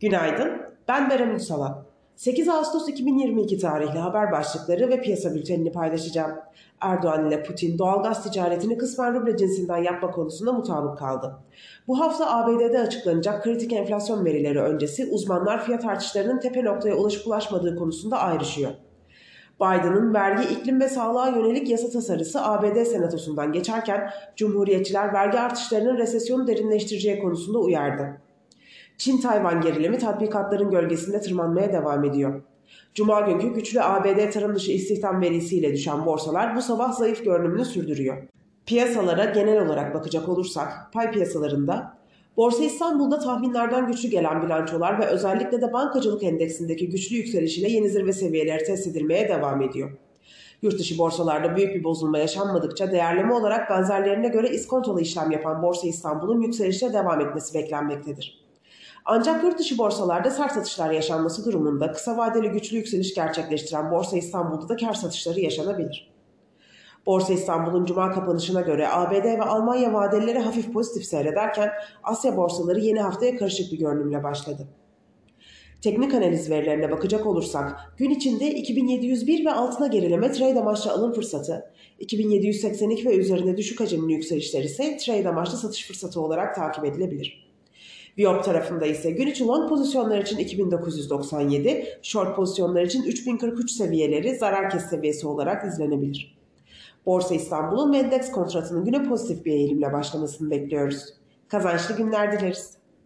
Günaydın, ben Berem Ünsal'a. 8 Ağustos 2022 tarihli haber başlıkları ve piyasa bültenini paylaşacağım. Erdoğan ile Putin doğalgaz ticaretini kısmen ruble cinsinden yapma konusunda mutabık kaldı. Bu hafta ABD'de açıklanacak kritik enflasyon verileri öncesi uzmanlar fiyat artışlarının tepe noktaya ulaşıp ulaşmadığı konusunda ayrışıyor. Biden'ın vergi, iklim ve sağlığa yönelik yasa tasarısı ABD Senatosu'ndan geçerken Cumhuriyetçiler vergi artışlarının resesyonu derinleştireceği konusunda uyardı. Çin-Tayvan gerilimi tatbikatların gölgesinde tırmanmaya devam ediyor. Cuma günkü güçlü ABD tarım dışı istihdam verisiyle düşen borsalar bu sabah zayıf görünümünü sürdürüyor. Piyasalara genel olarak bakacak olursak pay piyasalarında Borsa İstanbul'da tahminlerden güçlü gelen bilançolar ve özellikle de bankacılık endeksindeki güçlü yükselişiyle yeni zirve seviyeleri test edilmeye devam ediyor. Yurt dışı borsalarda büyük bir bozulma yaşanmadıkça değerleme olarak benzerlerine göre iskontolu işlem yapan Borsa İstanbul'un yükselişe devam etmesi beklenmektedir. Ancak yurt dışı borsalarda sert satışlar yaşanması durumunda kısa vadeli güçlü yükseliş gerçekleştiren Borsa İstanbul'da da kar satışları yaşanabilir. Borsa İstanbul'un cuma kapanışına göre ABD ve Almanya vadelileri hafif pozitif seyrederken Asya borsaları yeni haftaya karışık bir görünümle başladı. Teknik analiz verilerine bakacak olursak gün içinde 2701 ve altına gerileme trade amaçlı alım fırsatı, 2782 ve üzerinde düşük hacimli yükselişler ise trade amaçlı satış fırsatı olarak takip edilebilir. Viyop tarafında ise gün içi long pozisyonlar için 2997, short pozisyonlar için 3043 seviyeleri zarar kes seviyesi olarak izlenebilir. Borsa İstanbul'un endeks kontratının güne pozitif bir eğilimle başlamasını bekliyoruz. Kazançlı günler dileriz.